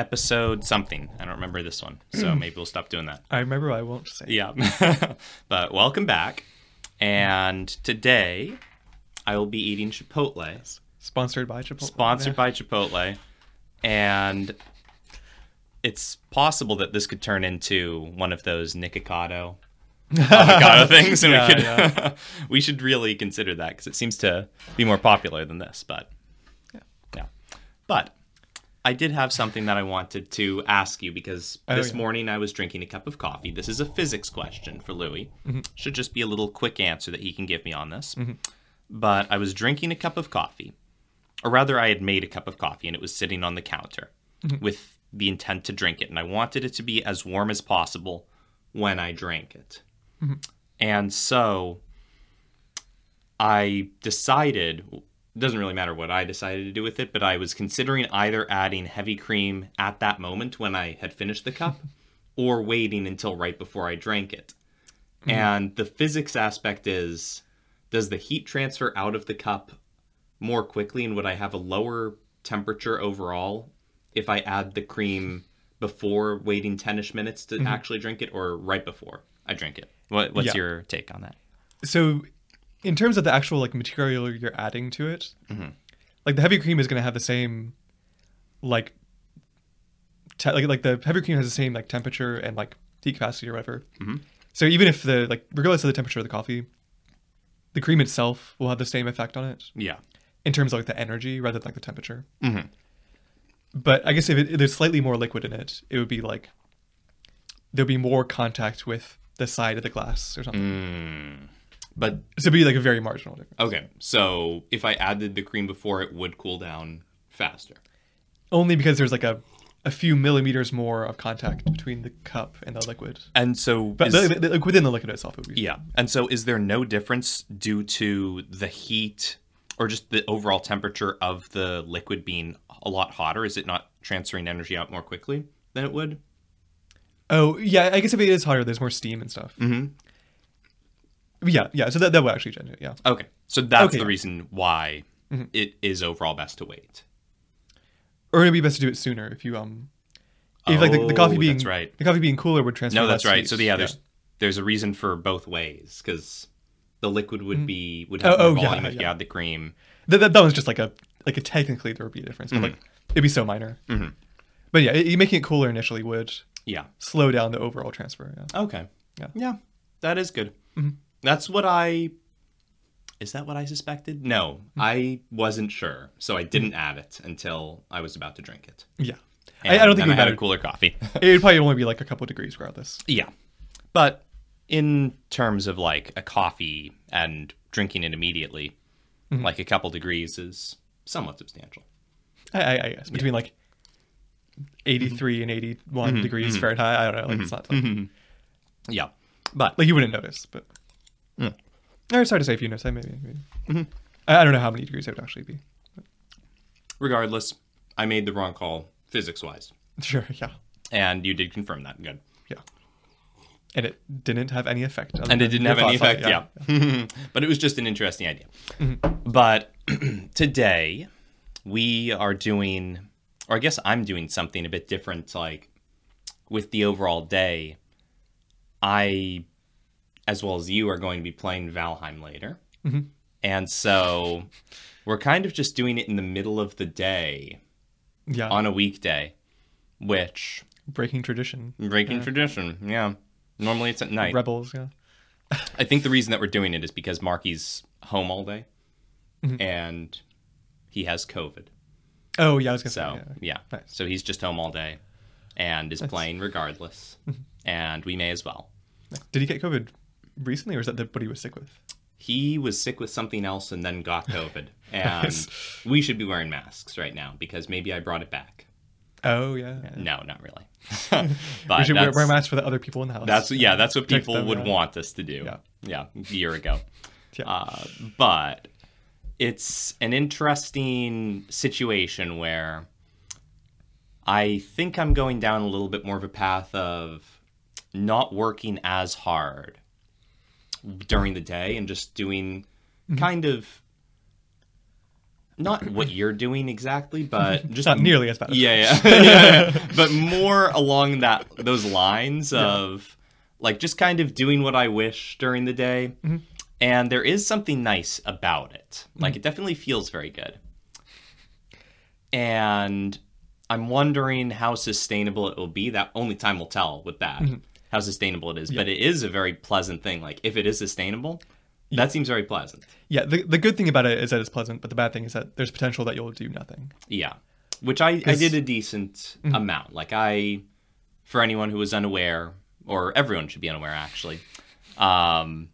episode something. I don't remember this one, so hmm. maybe we'll stop doing that. I remember. I won't say. Yeah. but welcome back. And today I will be eating Chipotle, Sponsored by Chipotle. sponsored by Chipotle. And it's possible that this could turn into one of those Nikocado avocado things, and Yeah, we could yeah. we should really consider that because it seems to be more popular than this. But yeah, but I did have something that I wanted to ask you because Oh, this yeah. morning I was drinking a cup of coffee. This is a physics question for Louis. Mm-hmm. Should just be a little quick answer that he can give me on this. Mm-hmm. But I was drinking a cup of coffee, or rather, I had made a cup of coffee and it was sitting on the counter mm-hmm. with the intent to drink it, and I wanted it to be as warm as possible when I drank it. And so I decided, it doesn't really matter what I decided to do with it, but I was considering either adding heavy cream at that moment when I had finished the cup or waiting until right before I drank it. Mm-hmm. And the physics aspect is does the heat transfer out of the cup more quickly and would I have a lower temperature overall if I add the cream before waiting 10ish minutes to mm-hmm. actually drink it or right before I drink it? What, what's Yeah. your take on that? So, in terms of the actual like material you're adding to it, Mm-hmm. like the heavy cream is going to have the same, like, te- like like the heavy cream has the same like temperature and like heat capacity or whatever. Mm-hmm. So even if the like regardless of the temperature of the coffee, the cream itself will have the same effect on it Yeah. in terms of like the energy rather than like the temperature. Mhm. But I guess if, it, if there's slightly more liquid in it, it would be like there'll be more contact with the side of the glass or something. Mm. But So it'd be like a very marginal difference. okay, so if I added the cream before, it would cool down faster. Only because there's like a, a few millimeters more of contact between the cup and the liquid. And so, But is- the, the, like within the liquid itself, it would be. yeah. And so, is there no difference due to the heat or just the overall temperature of the liquid being a lot hotter? Is it not transferring energy out more quickly than it would? Oh, yeah. I guess if it is hotter, there's more steam and stuff. Mm-hmm. Yeah, yeah. So that, that would actually change it. Yeah. Okay, so that's Okay, the yeah. reason why Mhm. it is overall best to wait. Or it'd be best to do it sooner if you um. If like the, the coffee Oh, being that's right. the coffee being cooler would transfer. No, that's right. heat. So yeah, there's there's a reason for both ways because the liquid would be would have Oh, more oh, yeah, volume if you yeah. add the cream. that, that, that was just like a like a technically there would be a difference, but like it'd be so minor. Mhm. But yeah, it, making it cooler initially would Yeah. slow down the overall transfer. Yeah. Okay. Yeah. Yeah. That is good. Mhm. That's what I. Is that what I suspected? No, hmm. I wasn't sure, so I didn't add it until I was about to drink it. Yeah. And I, I don't think I had a cooler coffee. It'd probably only be like a couple degrees regardless. yeah, but in terms of like a coffee and drinking it immediately, Mm-hmm. like a couple degrees is somewhat substantial. I, I, I guess between like 83 mm-hmm. and 81 mm-hmm. degrees mm-hmm. Fahrenheit. I don't know. Like it's not like, Yeah, but like you wouldn't notice, but. Or hard to say if you notice. I maybe. maybe. I, I don't know how many degrees it would actually be. regardless, I made the wrong call physics wise, Sure. Yeah. and you did confirm that. Good. Yeah. And it didn't have any effect. and it didn't have any effect. it, Yeah, but it was just an interesting idea. Mm-hmm. But today we are doing, or I guess I'm doing something a bit different. Like with the overall day, I, as well as you, are going to be playing Valheim later, Mhm. and so we're kind of just doing it in the middle of the day Yeah. on a weekday, which Breaking tradition. breaking tradition. Yeah, normally it's at night. Rebels. Yeah. I think the reason that we're doing it is because Marky's home all day, Mhm. and he has COVID. Oh yeah, I was gonna So say. yeah, Nice. so he's just home all day, and is playing regardless, Mm-hmm. and we may as well. Did he get COVID recently, or is that the what he was sick with? He was sick with something else and then got COVID, and Nice. we should be wearing masks right now because maybe I brought it back. Oh yeah. No, not really. but we should wear, wear masks for the other people in the house. that's yeah, that's what people them, would yeah. want us to do. Yeah. yeah, a year ago. Yeah. Uh, but it's an interesting situation where I think I'm going down a little bit more of a path of not working as hard during the day and just doing kind of not what you're doing exactly, but just Not nearly as bad. As yeah, yeah, yeah, yeah. but more along that those lines of like just kind of doing what I wish during the day. Mm-hmm. And there is something nice about it. Like it definitely feels very good. And I'm wondering how sustainable it will be. That only time will tell with that. Mm-hmm. How sustainable it is. But it is a very pleasant thing. Like if it is sustainable, that seems very pleasant. Yeah, the, the good thing about it is that it's pleasant, but the bad thing is that there's potential that you'll do nothing. Yeah. Which I, I did a decent amount. Like I for anyone who was unaware, or everyone should be unaware actually, um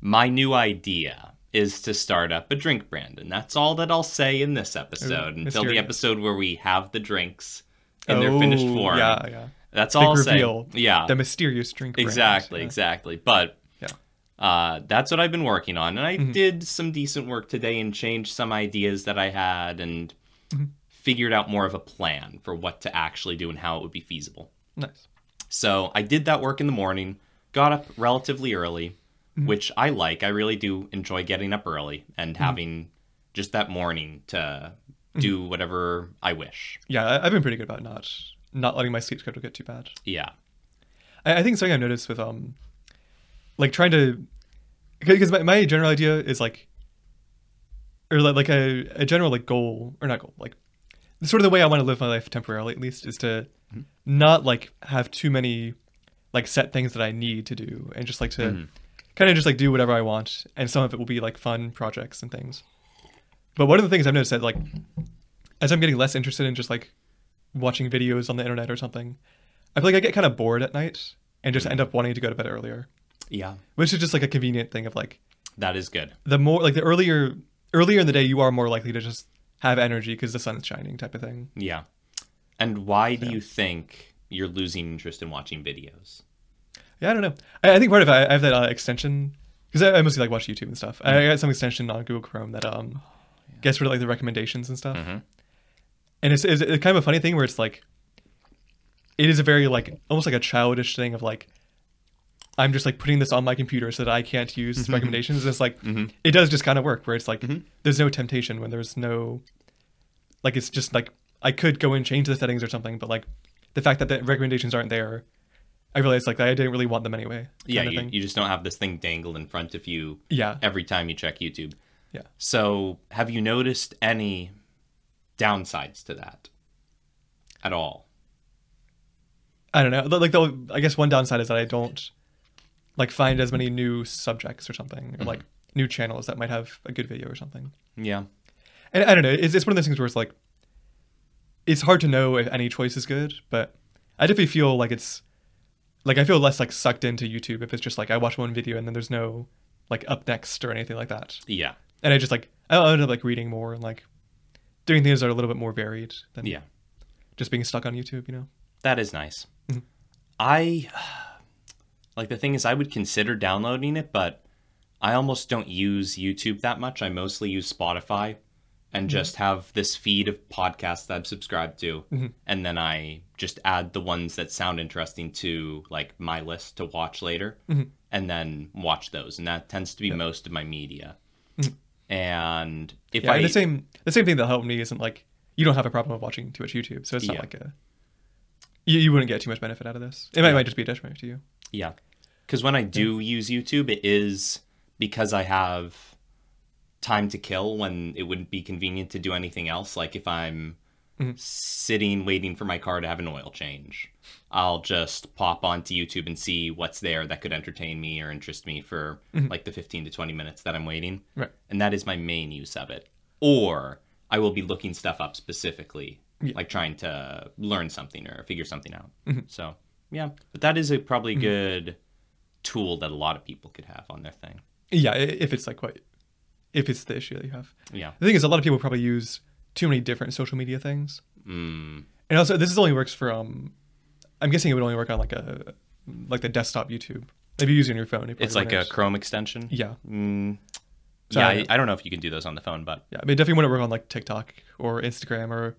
my new idea is to start up a drink brand, and that's all that I'll say in this episode until the episode where we have the drinks in their finished Oh, form. Yeah, yeah. That's Big all I'll reveal. Yeah. The mysterious drink. brand. Exactly, Yeah. exactly. But Yeah. uh, that's what I've been working on, and I Mm-hmm. did some decent work today and changed some ideas that I had and Mm-hmm. figured out more of a plan for what to actually do and how it would be feasible. Nice. So I did that work in the morning, got up relatively early, Mm-hmm. which I like. I really do enjoy getting up early and having just that morning to Mm-hmm. do whatever I wish. Yeah, I've been pretty good about not not letting my sleep schedule get too bad. Yeah. I, I think something I've noticed with um, like trying to, because my, my general idea is like, or like, like a, a general like goal or not goal like, sort of the way I want to live my life temporarily at least is to not like have too many like set things that I need to do and just like to kind of just like do whatever I want and some of it will be like fun projects and things. But one of the things I've noticed that like as I'm getting less interested in just like watching videos on the internet or something, I feel like I get kind of bored at night and just end up wanting to go to bed earlier, Yeah. which is just like a convenient thing of like That is good. the more like the earlier earlier in the day you are more likely to just have energy because the sun's shining type of thing. Yeah. And why do you think you're losing interest in watching videos? Yeah, I don't know. I, I think part of it, I I have that uh, extension because I, I mostly like watch YouTube and stuff. I, I got some extension on Google Chrome that um gets rid of like the recommendations and stuff. Mhm. And it's, it's, it's kind of a funny thing where it's like it is a very like almost like a childish thing of like I'm just like putting this on my computer so that I can't use mm-hmm. recommendations. And it's like mm-hmm. it does just kind of work where it's like mm-hmm. there's no temptation when there's no like it's just like I could go and change the settings or something, but like the fact that the recommendations aren't there, I realized like I didn't really want them anyway. Yeah, you, you just don't have this thing dangled in front of you yeah, every time you check YouTube. yeah. So, have you noticed any downsides to that at all? I don't know. Like the I guess one downside is that I don't like find as many new subjects or something, or mm-hmm. like new channels that might have a good video or something. Yeah. And I don't know. It's, it's one of those things where it's like it's hard to know if any choice is good, but I definitely feel like it's like I feel less like sucked into YouTube if it's just like I watch one video and then there's no like up next or anything like that. Yeah. And I just like I end up like reading more and like doing things that are a little bit more varied than Yeah. just being stuck on YouTube. You know. That is nice. Mhm. I like the thing is I would consider downloading it, but I almost don't use YouTube that much. I mostly use Spotify and just have this feed of podcasts that I'm subscribed to, Mhm. and then I just add the ones that sound interesting to like my list to watch later, Mhm. and then watch those, and that tends to be most of my media. And if Yeah, I and the same the same thing that helped me isn't like you don't have a problem of watching too much YouTube, so it's not Yeah. like a you, you wouldn't get too much benefit out of this. It might, Yeah. might just be a detriment to you. Yeah. Because when I do use YouTube, it is because I have time to kill when it wouldn't be convenient to do anything else. Like if I'm Mhm. sitting waiting for my car to have an oil change, I'll just pop onto YouTube and see what's there that could entertain me or interest me for Mhm. like the 15 to 20 minutes that I'm waiting. Right. And that is my main use of it. Or I will be looking stuff up specifically, Yeah. like trying to learn something or figure something out. Mhm. So, yeah, but that is a probably Mm-hmm. good tool that a lot of people could have on their thing. Yeah, if it's like what if it's the issue that you have. Yeah. The thing is, a lot of people probably use too many different social media things, Mm, and also this is only works for um. I'm guessing it would only work on like a like the desktop YouTube. If you use it on your phone, it it's like a. Chrome extension. yeah, Mm, So, yeah, I I, don't know. I if you can do those on the phone, but yeah. But it definitely wouldn't work on like TikTok or Instagram or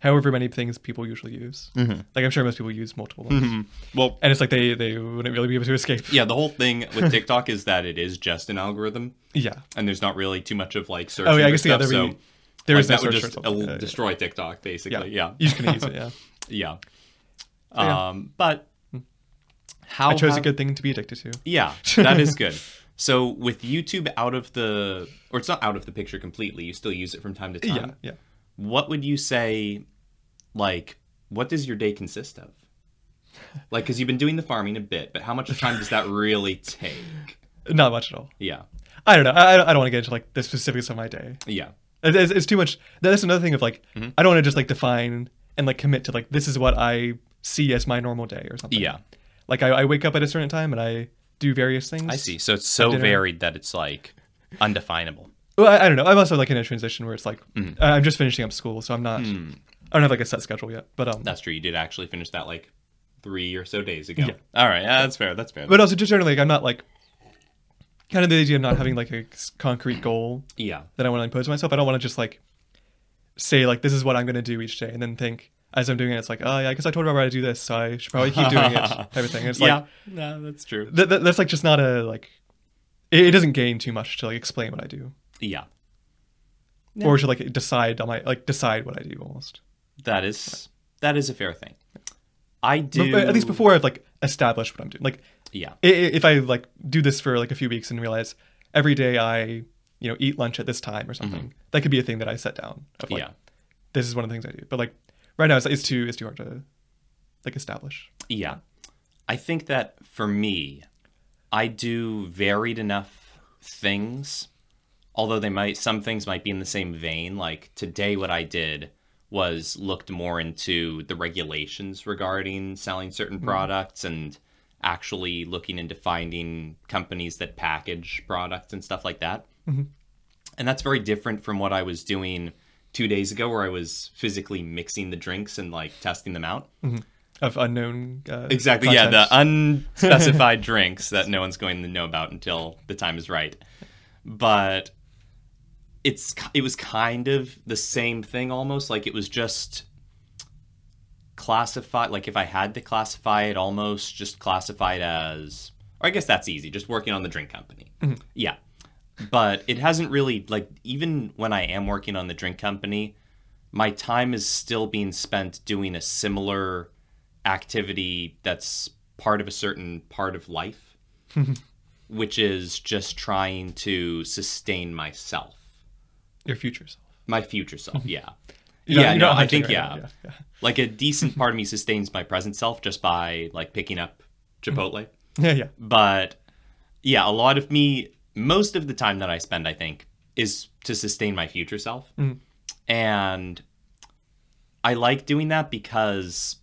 however many things people usually use. Mhm. Like I'm sure most people use multiple ones, well, and it's like they they wouldn't really be able to escape. yeah, the whole thing with TikTok is that it is just an algorithm, Yeah. and there's not really too much of like searching. Oh yeah, I guess yeah. stuff, There'd so be There like, is no that would just el- Yeah, yeah. destroy TikTok, basically. Yeah. You just gonna use it. Yeah. Yeah. Yeah. Um, but how I chose a good thing to be addicted to. Yeah, that is good. So with YouTube out of the, or it's not out of the picture completely. You still use it from time to time. Yeah. Yeah. What would you say? Like, what does your day consist of? Like, because you've been doing the farming a bit, but how much time does that really take? Not much at all. Yeah. I don't know. I, I don't want to get into like the specifics of my day. Yeah. It's, it's too much. That's another thing of like Mm-hmm. I don't want to just like define and like commit to like this is what I see as my normal day or something. Yeah. Like I, I wake up at a certain time and I do various things. I see. So it's so varied that it's like undefinable. Well, I, I don't know. I'm also like in a transition where it's like. I- I'm just finishing up school, so I'm not. Hmm. I don't have like a set schedule yet. But um, That's true. You did actually finish that like three or so days ago. Yeah. All right. Yeah, that's fair. That's fair. but also just generally, like, I'm not like kind of the idea of not having like a concrete goal yeah. that I want to impose on myself. I don't want to just like say like this is what I'm going to do each day, and then think as I'm doing it, it's like oh yeah, I guess I told Robert how to do this, so I should probably keep doing it, type of thing. It's like yeah. No, that's true. th- th- that's like just not a like. It, it doesn't gain too much to like explain what I do, Yeah. or to like decide on my like decide what I do almost. That is that is a fair thing. I do but at least before I've like established what I'm doing. Like Yeah. i- i- if I like do this for like a few weeks and realize every day I you know eat lunch at this time or something, that could be a thing that I set down. Of, like, Mm-hmm. yeah. this is one of the things I do. But like right now, it's, it's too it's too hard to like establish. Yeah. I think that for me, I do varied enough things, although they might some things might be in the same vein. Like today what I did was looked more into the regulations regarding selling certain hmm. products and actually looking into finding companies that package products and stuff like that. Mm-hmm. And that's very different from what I was doing two days ago, where I was physically mixing the drinks and like testing them out. Of unknown uh, Exactly. Yeah, the unspecified drinks that no one's going to know about until the time is right. But it's it was kind of the same thing almost like it was just classified like if I had to classify it almost just classified as or I guess that's easy just working on the drink company. Yeah. But it hasn't really like even when I am working on the drink company my time is still being spent doing a similar activity that's part of a certain part of life, which is just trying to sustain myself, your future self. my future self. Yeah. Yeah, no, I think right yeah. yeah, yeah. Like a decent part of me sustains my present self just by like picking up mm-hmm. Chipotle. Yeah, yeah. But yeah, a lot of me, most of the time that I spend, I think, is to sustain my future self. Mm. And I like doing that because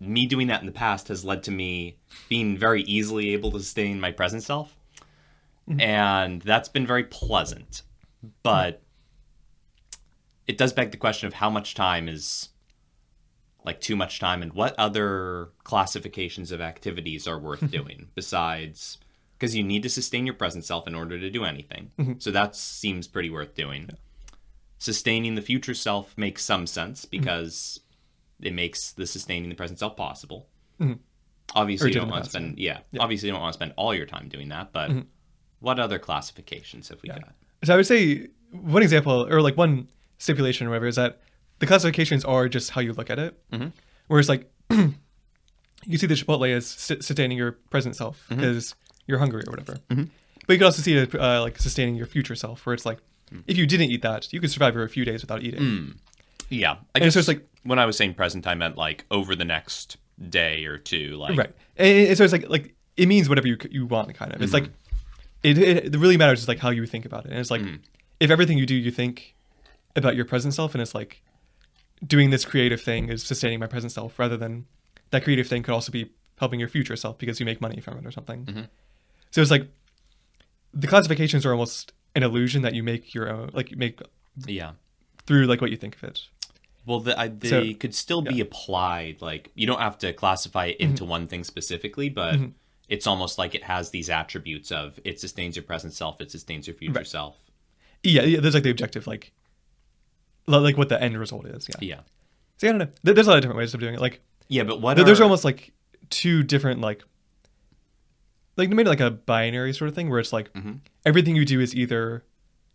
me doing that in the past has led to me being very easily able to sustain my present self. Mm-hmm. And that's been very pleasant. But it does beg the question of how much time is like too much time and what other classifications of activities are worth doing besides because you need to sustain your present self in order to do anything. Mm-hmm. So that seems pretty worth doing. Sustaining the future self makes some sense mm-hmm. because it makes the sustaining the present self possible. Mm-hmm. Obviously, Or you don't want to spend yeah. Obviously, you don't want to spend all your time doing that. But what other classifications have we got? So I would say one example, or like one stipulation, or whatever, is that the classifications are just how you look at it. Mm-hmm. Whereas like you see the Chipotle as sustaining your present self because you're hungry or whatever. Mm-hmm. But you could also see it uh, like sustaining your future self, where it's like mm. if you didn't eat that, you could survive for a few days without eating. Mm. Yeah, I And guess so it's like- when I was saying present, I meant like over the next day or two. Like Right. And, so it's like like it means whatever you you want, kind of. It's mm-hmm. like it, it, it really matters is like how you think about it. And it's like mm. if everything you do, you think about your present self, and it's like doing this creative thing is sustaining my present self, rather than that creative thing could also be helping your future self because you make money from it or something. Mm-hmm. So it's like the classifications are almost an illusion that you make your own, like you make yeah. through like what you think of it. Well, the, I, they So- could still be applied. Like you don't have to classify it into mm-hmm. one thing specifically, but mm-hmm. it's almost like it has these attributes of it sustains your present self, it sustains your future Right. self. Yeah, yeah. There's like the objective, like like what the end result is. Yeah. Yeah, See, I don't know. There's a lot of different ways of doing it. Like yeah. But what There's are- almost like two different like like maybe like a binary sort of thing where it's like Mm-hmm. everything you do is either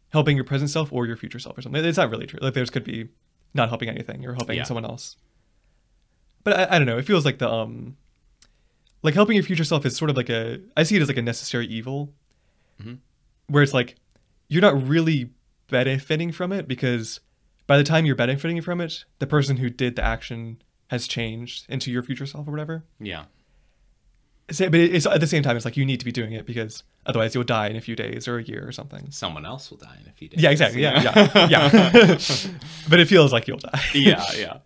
helping your present self or your future self or something. It's not really true. Like there's could be not helping anything You're helping Yeah. someone else. But I, I don't know. It feels like the um, like helping your future self is sort of like a. I see it as like a necessary evil, Mhm. where it's like you're not really benefiting from it because by the time you're benefiting from it, the person who did the action has changed into your future self or whatever. Yeah. But it's at the same time, it's like you need to be doing it because otherwise you'll die in a few days or a year or something. Someone else will die in a few days. Yeah, exactly. Yeah, yeah, yeah. but it feels like you'll die. yeah, yeah,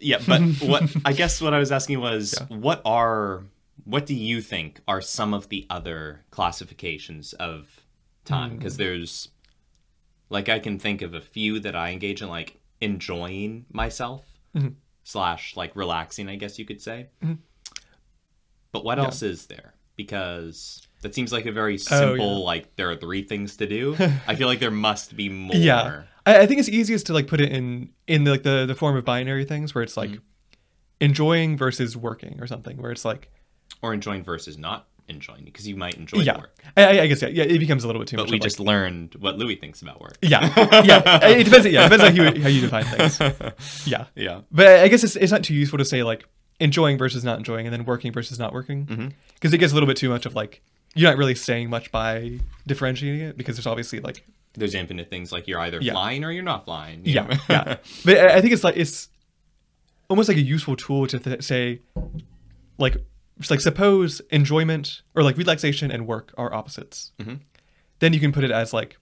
yeah. But what I guess what I was asking was, Yeah. what are what do you think are some of the other classifications of time? Hmm. Because there's, like, I can think of a few that I engage in, like enjoying myself Mhm. slash like relaxing, I guess you could say. Mhm. But what Yeah. else is there? Because that seems like a very Oh, simple, yeah. like there are three things to do. I feel like there must be more. Yeah, I, I think it's easiest to like put it in in like the the form of binary things where it's like Mm-hmm. enjoying versus working or something where it's like Or enjoying versus not enjoying, because you might enjoy yeah, work. I, I- I guess yeah, yeah, it becomes a little bit too But much. we of, like- just learned what Louis thinks about work. yeah, yeah. It depends. Yeah, it depends on how you, how you define things. Yeah, Yeah. but I I guess it's it's not too useful to say like enjoying versus not enjoying, and then working versus not working, Mhm. because it gets a little bit too much of like you're not really saying much by differentiating it because there's obviously like There's infinite things like you're either Yeah. flying or you're not flying. you yeah, yeah. But I think it's like it's almost like a useful tool to th- say, like, just like suppose enjoyment or like relaxation and work are opposites. Mhm. Then you can put it as like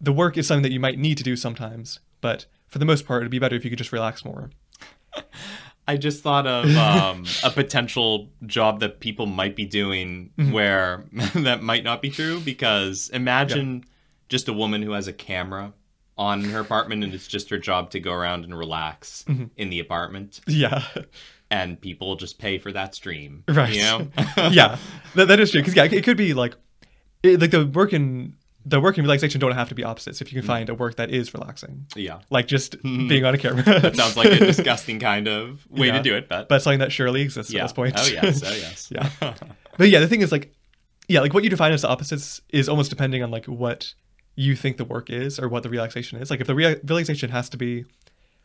the work is something that you might need to do sometimes, but for the most part, it'd be better if you could just relax more. I just thought of um, a potential job that people might be doing Mm-hmm. where that might not be true because imagine just a woman who has a camera on her apartment and it's just her job to go around and relax Mm-hmm. in the apartment Yeah, and people just pay for that stream. right. You know? yeah, that, that is true. Because yeah, it could be like, it, like the work and the work and relaxation don't have to be opposites. If you can find a work that is relaxing, yeah. like just being on a camera. That sounds like a disgusting kind of way Yeah. to do it, but, but something that surely exists yeah. at this point. Oh yes, oh yes. Yeah. But yeah, the thing is like yeah, like what you define as opposites is almost depending on like what you think the work is or what the relaxation is. Like if the rea- relaxation has to be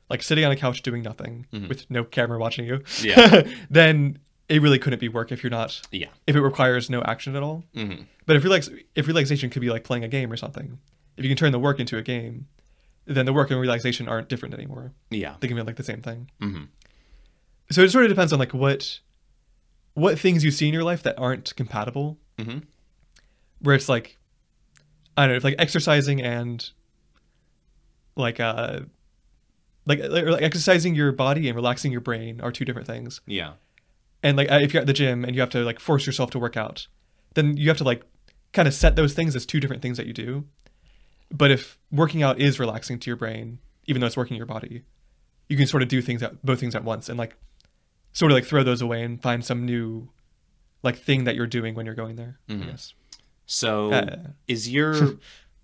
like sitting on a couch doing nothing with no camera watching you, Mm-hmm. Yeah. then it really couldn't be work if you're not Yeah. if it requires no action at all. hmm But if relax if relaxation could be like playing a game or something, if you can turn the work into a game, then the work and relaxation aren't different anymore. Yeah. They can be like the same thing. hmm So it sort of depends on like what what things you see in your life that aren't compatible. hmm Where it's like I don't know, if like exercising and like uh like like exercising your body and relaxing your brain are two different things. Yeah. And like if you're at the gym and you have to like force yourself to work out, then you have to like kind of set those things as two different things that you do. But if working out is relaxing to your brain, even though it's working your body, you can sort of do things at both things at once and like sort of like throw those away and find some new like thing that you're doing when you're going there. I Mhm. guess. So Uh, is your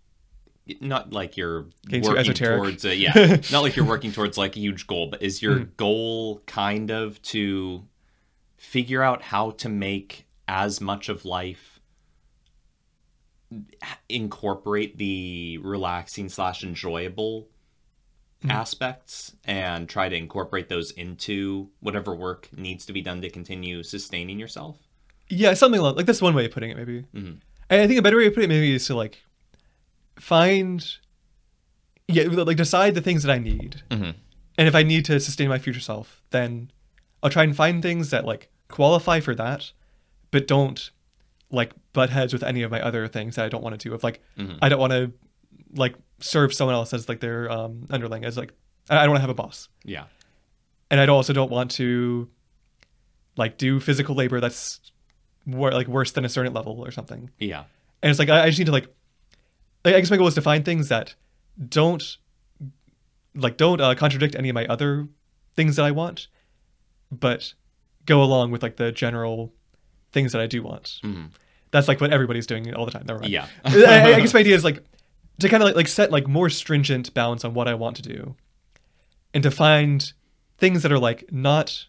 not like you're working towards a yeah, not like you're working towards like a huge goal, but is your Mm. goal kind of to figure out how to make as much of life incorporate the relaxing slash enjoyable Mm. aspects and try to incorporate those into whatever work needs to be done to continue sustaining yourself? Yeah, something like, like that's one way of putting it maybe. Mhm. I I think a better way of putting it maybe is to like find yeah, like decide the things that I need. Mm-hmm. And if I need to sustain my future self, then I'll try and find things that like qualify for that, but don't like butt heads with any of my other things that I don't want to do. If like Mhm. I don't want to like serve someone else as like their um, underling, as like I I don't want to have a boss, Yeah. and I also don't want to like do physical labor that's wor- like worse than a certain level or something. Yeah. And it's like I, I just need to like, like, I guess my goal is to find things that don't like don't uh, contradict any of my other things that I want, but go along with like the general things that I do want. Mhm. That's like what everybody's doing all the time. Never mind. Yeah. I, I guess my idea is like to kind of like, like set like more stringent bounds on what I want to do, and to find things that are like not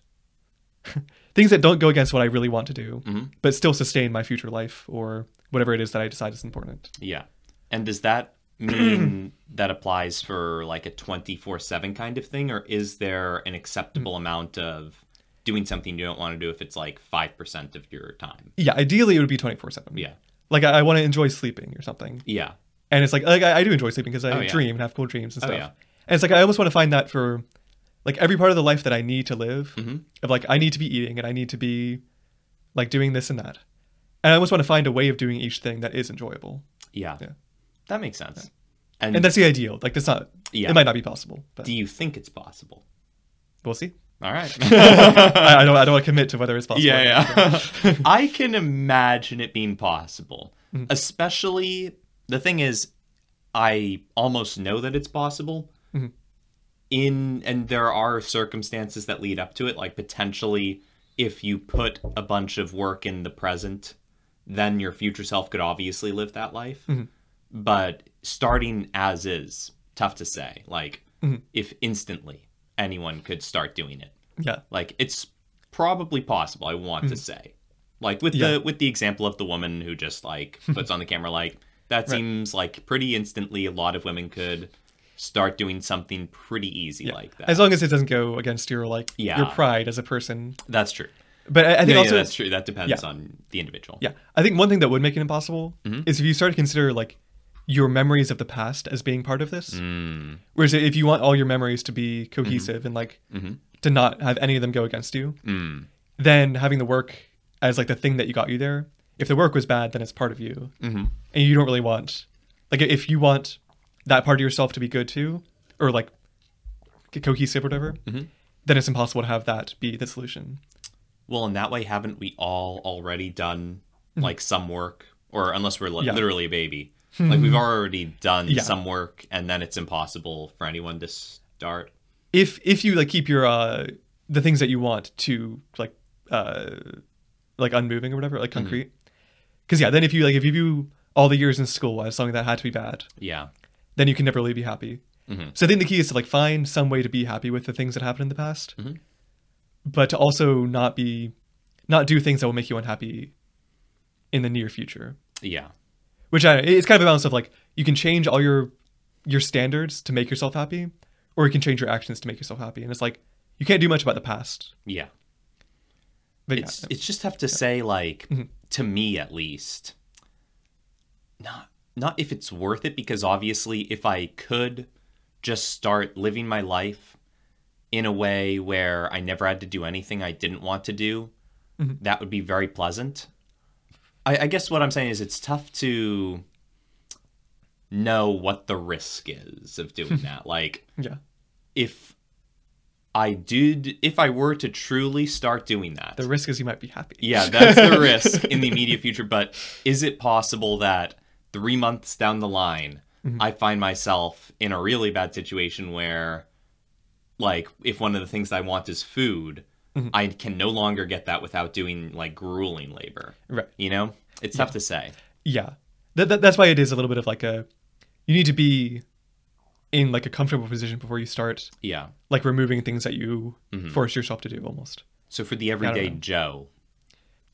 things that don't go against what I really want to do, Mhm. but still sustain my future life or whatever it is that I decide is important. Yeah. And does that mean that applies for like a 24/7 kind of thing or is there an acceptable amount of doing something you don't want to do if it's like 5% of your time? Yeah, ideally it would be twenty four seven. Yeah. Like I, I want to enjoy sleeping or something, Yeah. and it's like like I, I do enjoy sleeping because I Oh, yeah. dream and have cool dreams and stuff. Oh, stuff. yeah. And it's like I almost want to find that for like every part of the life that I need to live. Mhm. Of like I need to be eating and I need to be like doing this and that, and I almost want to find a way of doing each thing that is enjoyable. Yeah. Yeah. That makes sense. And, And that's the ideal. Like that's not. Yeah. It might not be possible, but do you think it's possible? we'll see. All right. I, I don't. I don't want to commit to whether it's possible. Yeah, yeah. I can imagine it being possible. Mm-hmm. Especially the thing is, I almost know that it's possible. Mhm. In and there are circumstances that lead up to it, like potentially if you put a bunch of work in the present, then your future self could obviously live that life. Mhm. But starting as is, tough to say. Like Mhm. if instantly anyone could start doing it. Yeah. Like it's probably possible. I want to say, like with Hmm. Yeah. the with the example of the woman who just like puts on the camera, like that Right. seems like pretty instantly. A lot of women could start doing something pretty easy Yeah. like that. As long as it doesn't go against your like Yeah. your pride as a person. that's true. But I, I think Yeah, also yeah, that's true. That depends on the individual. Yeah, I think one thing that would make it impossible Mhm. is if you start to consider like your memories of the past as being part of this. Mm, Whereas if you want all your memories to be cohesive and like mhm. to not have any of them go against you, mm, then having the work as like the thing that you got you there. If the work was bad, then it's part of you, mhm. and you don't really want like if you want that part of yourself to be good too, or like cohesive or whatever, Mhm. then it's impossible to have that be the solution. Well, in that way, haven't we all already done like some work, or unless we're li- Mm-hmm. Yeah. literally a baby, like we've already done Yeah. some work, and then it's impossible for anyone to start. if if you like keep your uh the things that you want to like uh like unmoving or whatever like concrete because yeah then if you like if you view all the years in school as something that had to be bad Yeah. then you can never really be happy Mhm. so i think the key is to like find some way to be happy with the things that happened in the past Mhm. but to also not be not do things that will make you unhappy in the near future Yeah. Which I, it's kind of a balance of like you can change all your your standards to make yourself happy or you can change your actions to make yourself happy and it's like you can't do much about the past Yeah. but It's yeah, it's just tough to say like Mhm. to me at least. Not not if it's worth it because obviously if I could just start living my life in a way where I never had to do anything I didn't want to do, Mhm. that would be very pleasant. I, I guess what I'm saying is it's tough to know what the risk is of doing that. Like yeah if I did if I were to truly start doing that. the risk is you might be happy Yeah, that's the risk in the immediate future. But is it possible that three months down the line, Mm-hmm. I find myself in a really bad situation where, like, if one of the things I want is food, Mhm. I can no longer get that without doing like grueling labor. right You know, it's tough to say. yeah that, that, that's why it is a little bit of like a you need to be in like a comfortable position before you start Yeah. like removing things that you Mhm. force yourself to do almost So for the everyday. Joe,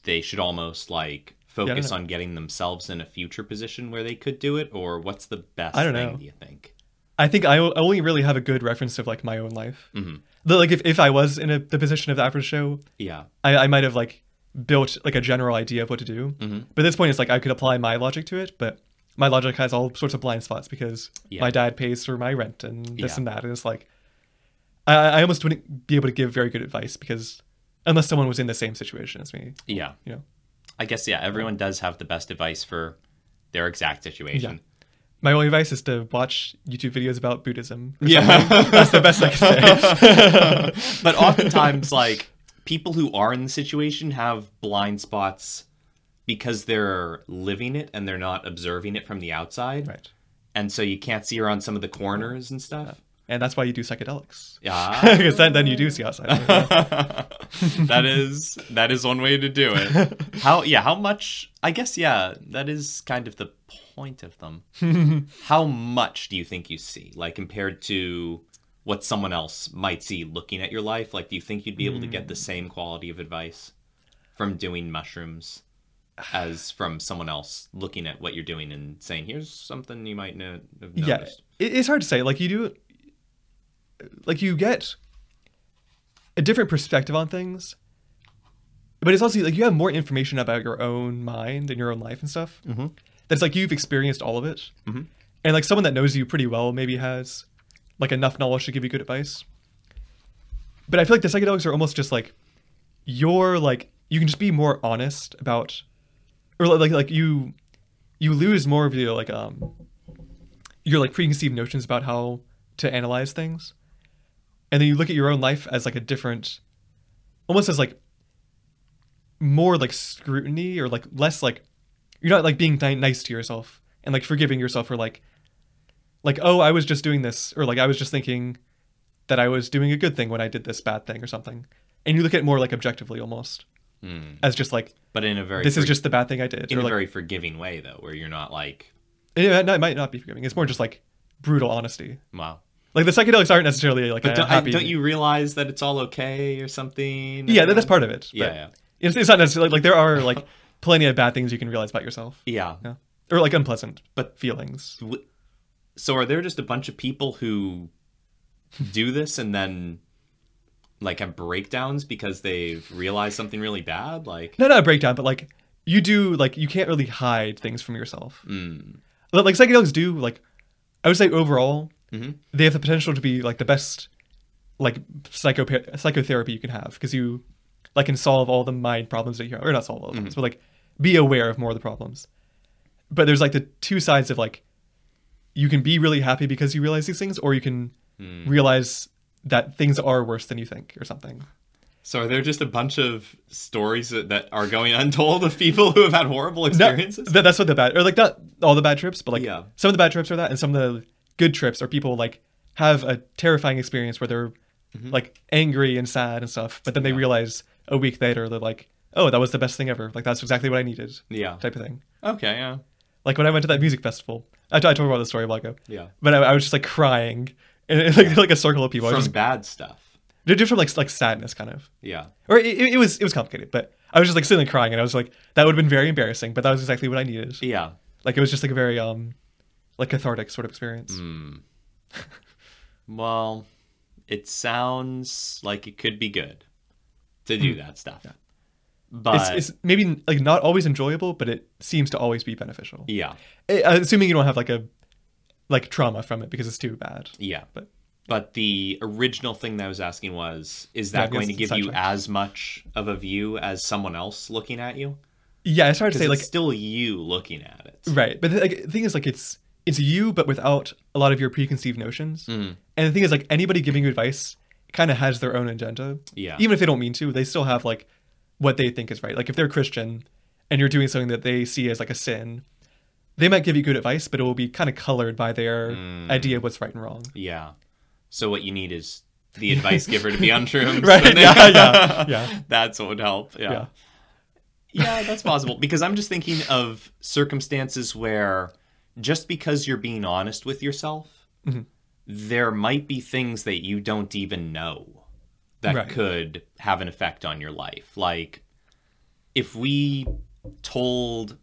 they should almost like focus know. on getting themselves in a future position where they could do it, or what's the best I don't thing? know. Do you think? I think I only really have a good reference of like my own life Mhm. The- like if, if i was in a, the position of the average show Yeah. I, I might have like built like a general idea of what to do Mhm. but at this point it's like i could apply my logic to it but my logic has all sorts of blind spots because Yeah. my dad pays for my rent and this Yeah. and that and it's like I, I almost wouldn't be able to give very good advice because unless someone was in the same situation as me Yeah. you know I guess yeah. Everyone does have the best advice for their exact situation. My only advice is to watch youtube videos about buddhism Yeah. that's the best i can say but oftentimes, like people who are in the situation have blind spots because they're living it and they're not observing it from the outside, right and so you can't see around some of the corners and stuff. and that's why you do psychedelics Yeah. because then, then you do see outside that is that is one way to do it. How yeah, how much I guess yeah, that is kind of the point of them. how much do you think you see like compared to what someone else might see looking at your life? Like do you think you'd be able to get the same quality of advice from doing mushrooms as from someone else looking at what you're doing and saying, "Here's something you might know have yeah noticed." it, it's hard to say like you do like you get a different perspective on things but it's also like you have more information about your own mind and your own life and stuff Mhm. That's like you've experienced all of it. Mhm. and like someone that knows you pretty well maybe has like enough knowledge to give you good advice. But i feel like the psychedelics are almost just like you're like you can just be more honest about or like like you you lose more of your like um your like preconceived notions about how to analyze things. And then you look at your own life as like a different almost as like more like scrutiny or like less like you're not like being ni- nice to yourself and like forgiving yourself for like like oh i was just doing this or like i was just thinking that i was doing a good thing when i did this bad thing or something and you look at it more like objectively almost Mm. as just like But in a very this is just the bad thing i did in or a like very forgiving way though, where you're not like, it, it might not be forgiving it's more just like brutal honesty "Wow." like the psychedelics aren't necessarily like But a don't, happy don't you realize that it's all okay or something? yeah that's part of it Yeah, yeah, It's, it's not necessarily like there are like plenty of bad things you can realize about yourself yeah. yeah or like unpleasant But- feelings W- So are there just a bunch of people who do this and then like have breakdowns because they've realized something really bad? Like, No, not a breakdown but like you do like you can't really hide things from yourself mm, But, like psychedelics do like i would say overall Mhm. they have the potential to be like the best like psycho psychotherapy you can have because you like can solve all the mind problems that you have or not solve all the problems but like be aware of more of the problems but there's like the two sides of like you can be really happy because you realize these things or you can Hmm. realize that things are worse than you think or something so are there just a bunch of stories that, that are going untold of people who have had horrible experiences? that, that's what the bad or like not all the bad trips but like Yeah. some of the bad trips are that and some of the good trips are people like have a terrifying experience where they're like angry and sad and stuff but then they Mm-hmm. Yeah. realize a week later they're like oh that was the best thing ever like that's exactly what i needed yeah. type of thing Okay. Yeah. like when i went to that music festival i, t- I told about the story a while ago Yeah. but I, I was just like crying and it, like, like a circle of people I From was just, bad stuff. just from like like sadness kind of Yeah. or it, it, was it was complicated but i was just like sitting crying and i was like that would have been very embarrassing but that was exactly what i needed Yeah. like it was just like a very um like cathartic sort of experience Mm. Well, it sounds like it could be good to do that stuff. But it's, it's maybe like not always enjoyable but it seems to always be beneficial yeah, Eh, assuming you don't have like a like trauma from it because it's too bad yeah. but But the original thing that I was asking was, is Yeah, that going to give you as much of a view as someone else looking at you? yeah it's hard to say like still you looking at it. right but the, like, thing is like it's it's you but without a lot of your preconceived notions Mm. and the thing is like anybody giving you advice kind of has their own agenda Yeah. even if they don't mean to they still have like what they think is right like if they're christian and you're doing something that they see as like a sin they might give you good advice but it will be kind of colored by their Mm. idea of what's right and wrong Yeah. So what you need is the advice giver to be unshrooms. Right, yeah, yeah, yeah. That's what would help. Yeah. Yeah. yeah. that's possible. Because I'm just thinking of circumstances where just because you're being honest with yourself, Mhm. there might be things that you don't even know that Right. could have an effect on your life. Like if we told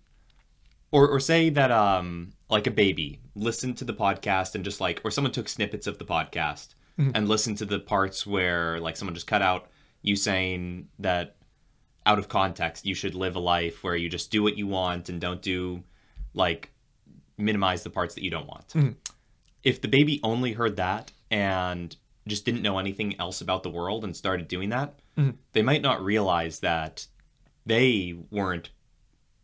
or or say that um like a baby listened to the podcast and just like or someone took snippets of the podcast and listened to the parts where like someone just cut out you saying that out of context you should live a life where you just do what you want and don't do like minimize the parts that you don't want. If the baby only heard that and just didn't know anything else about the world and started doing that, mm-hmm. they might not realize that they weren't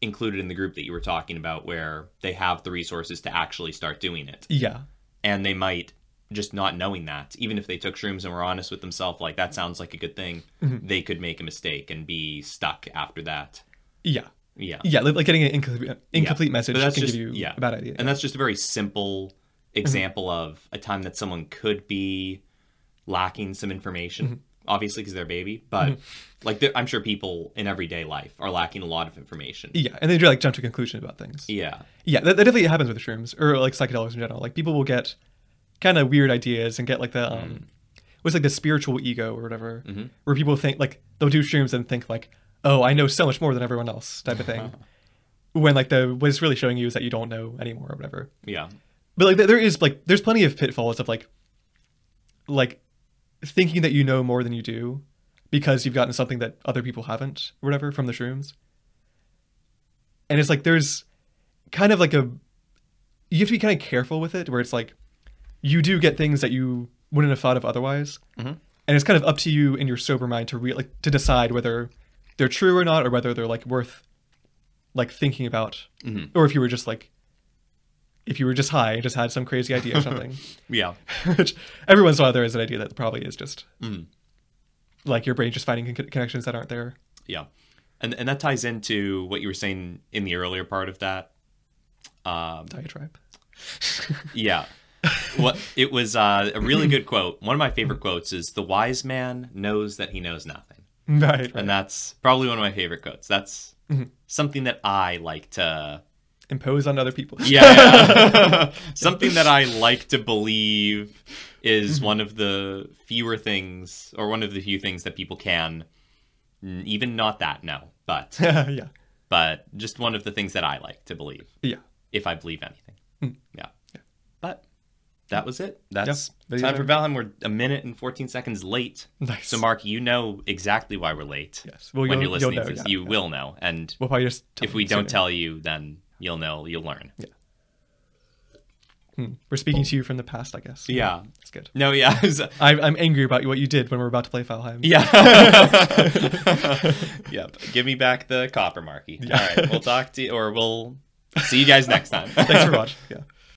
included in the group that you were talking about where they have the resources to actually start doing it. yeah And they might just not knowing that, even if they took shrooms and were honest with themselves, like that sounds like a good thing, mm-hmm. they could make a mistake and be stuck after that. yeah Yeah. yeah like, getting an incomplete, incomplete message But can that's just- give you yeah. a bad idea And that's just a very simple mm-hmm. example of a time that someone could be lacking some information, obviously because they're a baby, but like I'm sure people in everyday life are lacking a lot of information. yeah and they do like jump to conclusions about things Yeah. Yeah, that, that definitely happens with shrooms or like psychedelics in general. Like people will get kind of weird ideas and get like the um, what's like the spiritual ego or whatever, Mhm. where people think like they'll do shrooms and think like, oh, I know so much more than everyone else type of thing, when like the what it's really showing you is that you don't know anymore or whatever. Yeah. But like there is like there's plenty of pitfalls of like like thinking that you know more than you do because you've gotten something that other people haven't or whatever from the shrooms. And it's like there's kind of like a you have to be kind of careful with it where it's like you do get things that you wouldn't have thought of otherwise. Mhm. And it's kind of up to you in your sober mind to re- like to decide whether they're true or not or whether they're like worth like thinking about Mhm. or if you were just like if you were just high and just had some crazy idea or something Yeah. which every once in a while there is an idea that probably is just Mhm. like your brain just finding con- connections that aren't there Yeah. And and that ties into what you were saying in the earlier part of that. Um, diatribe yeah. What it was uh, a really good quote. One of my favorite quotes is the wise man knows that he knows nothing. right, right. And that's probably one of my favorite quotes. That's Mhm. something that I like to impose on other people yeah, yeah. something that I like to believe is one of the fewer things or one of the few things that people can even not that no, but yeah but just one of the things that I like to believe yeah if I believe anything. Mm. Yeah. But that was it. That's Video time for. Valheim. We're a minute and 14 seconds late. nice So, Mark, you know exactly why we're late. yes well when you're listening know, to this, yeah, you yeah. will know. And we'll probably just if we don't tell you, then you'll know, you'll learn. Hmm. we're speaking to you from the past i guess Yeah. that's good No, yeah. I, i'm angry about what you did when we are about to play Valheim. yeah. yep. Give me back the copper, Marky. Yeah. All right. We'll talk to you, or we'll see you guys next time. thanks for watching yeah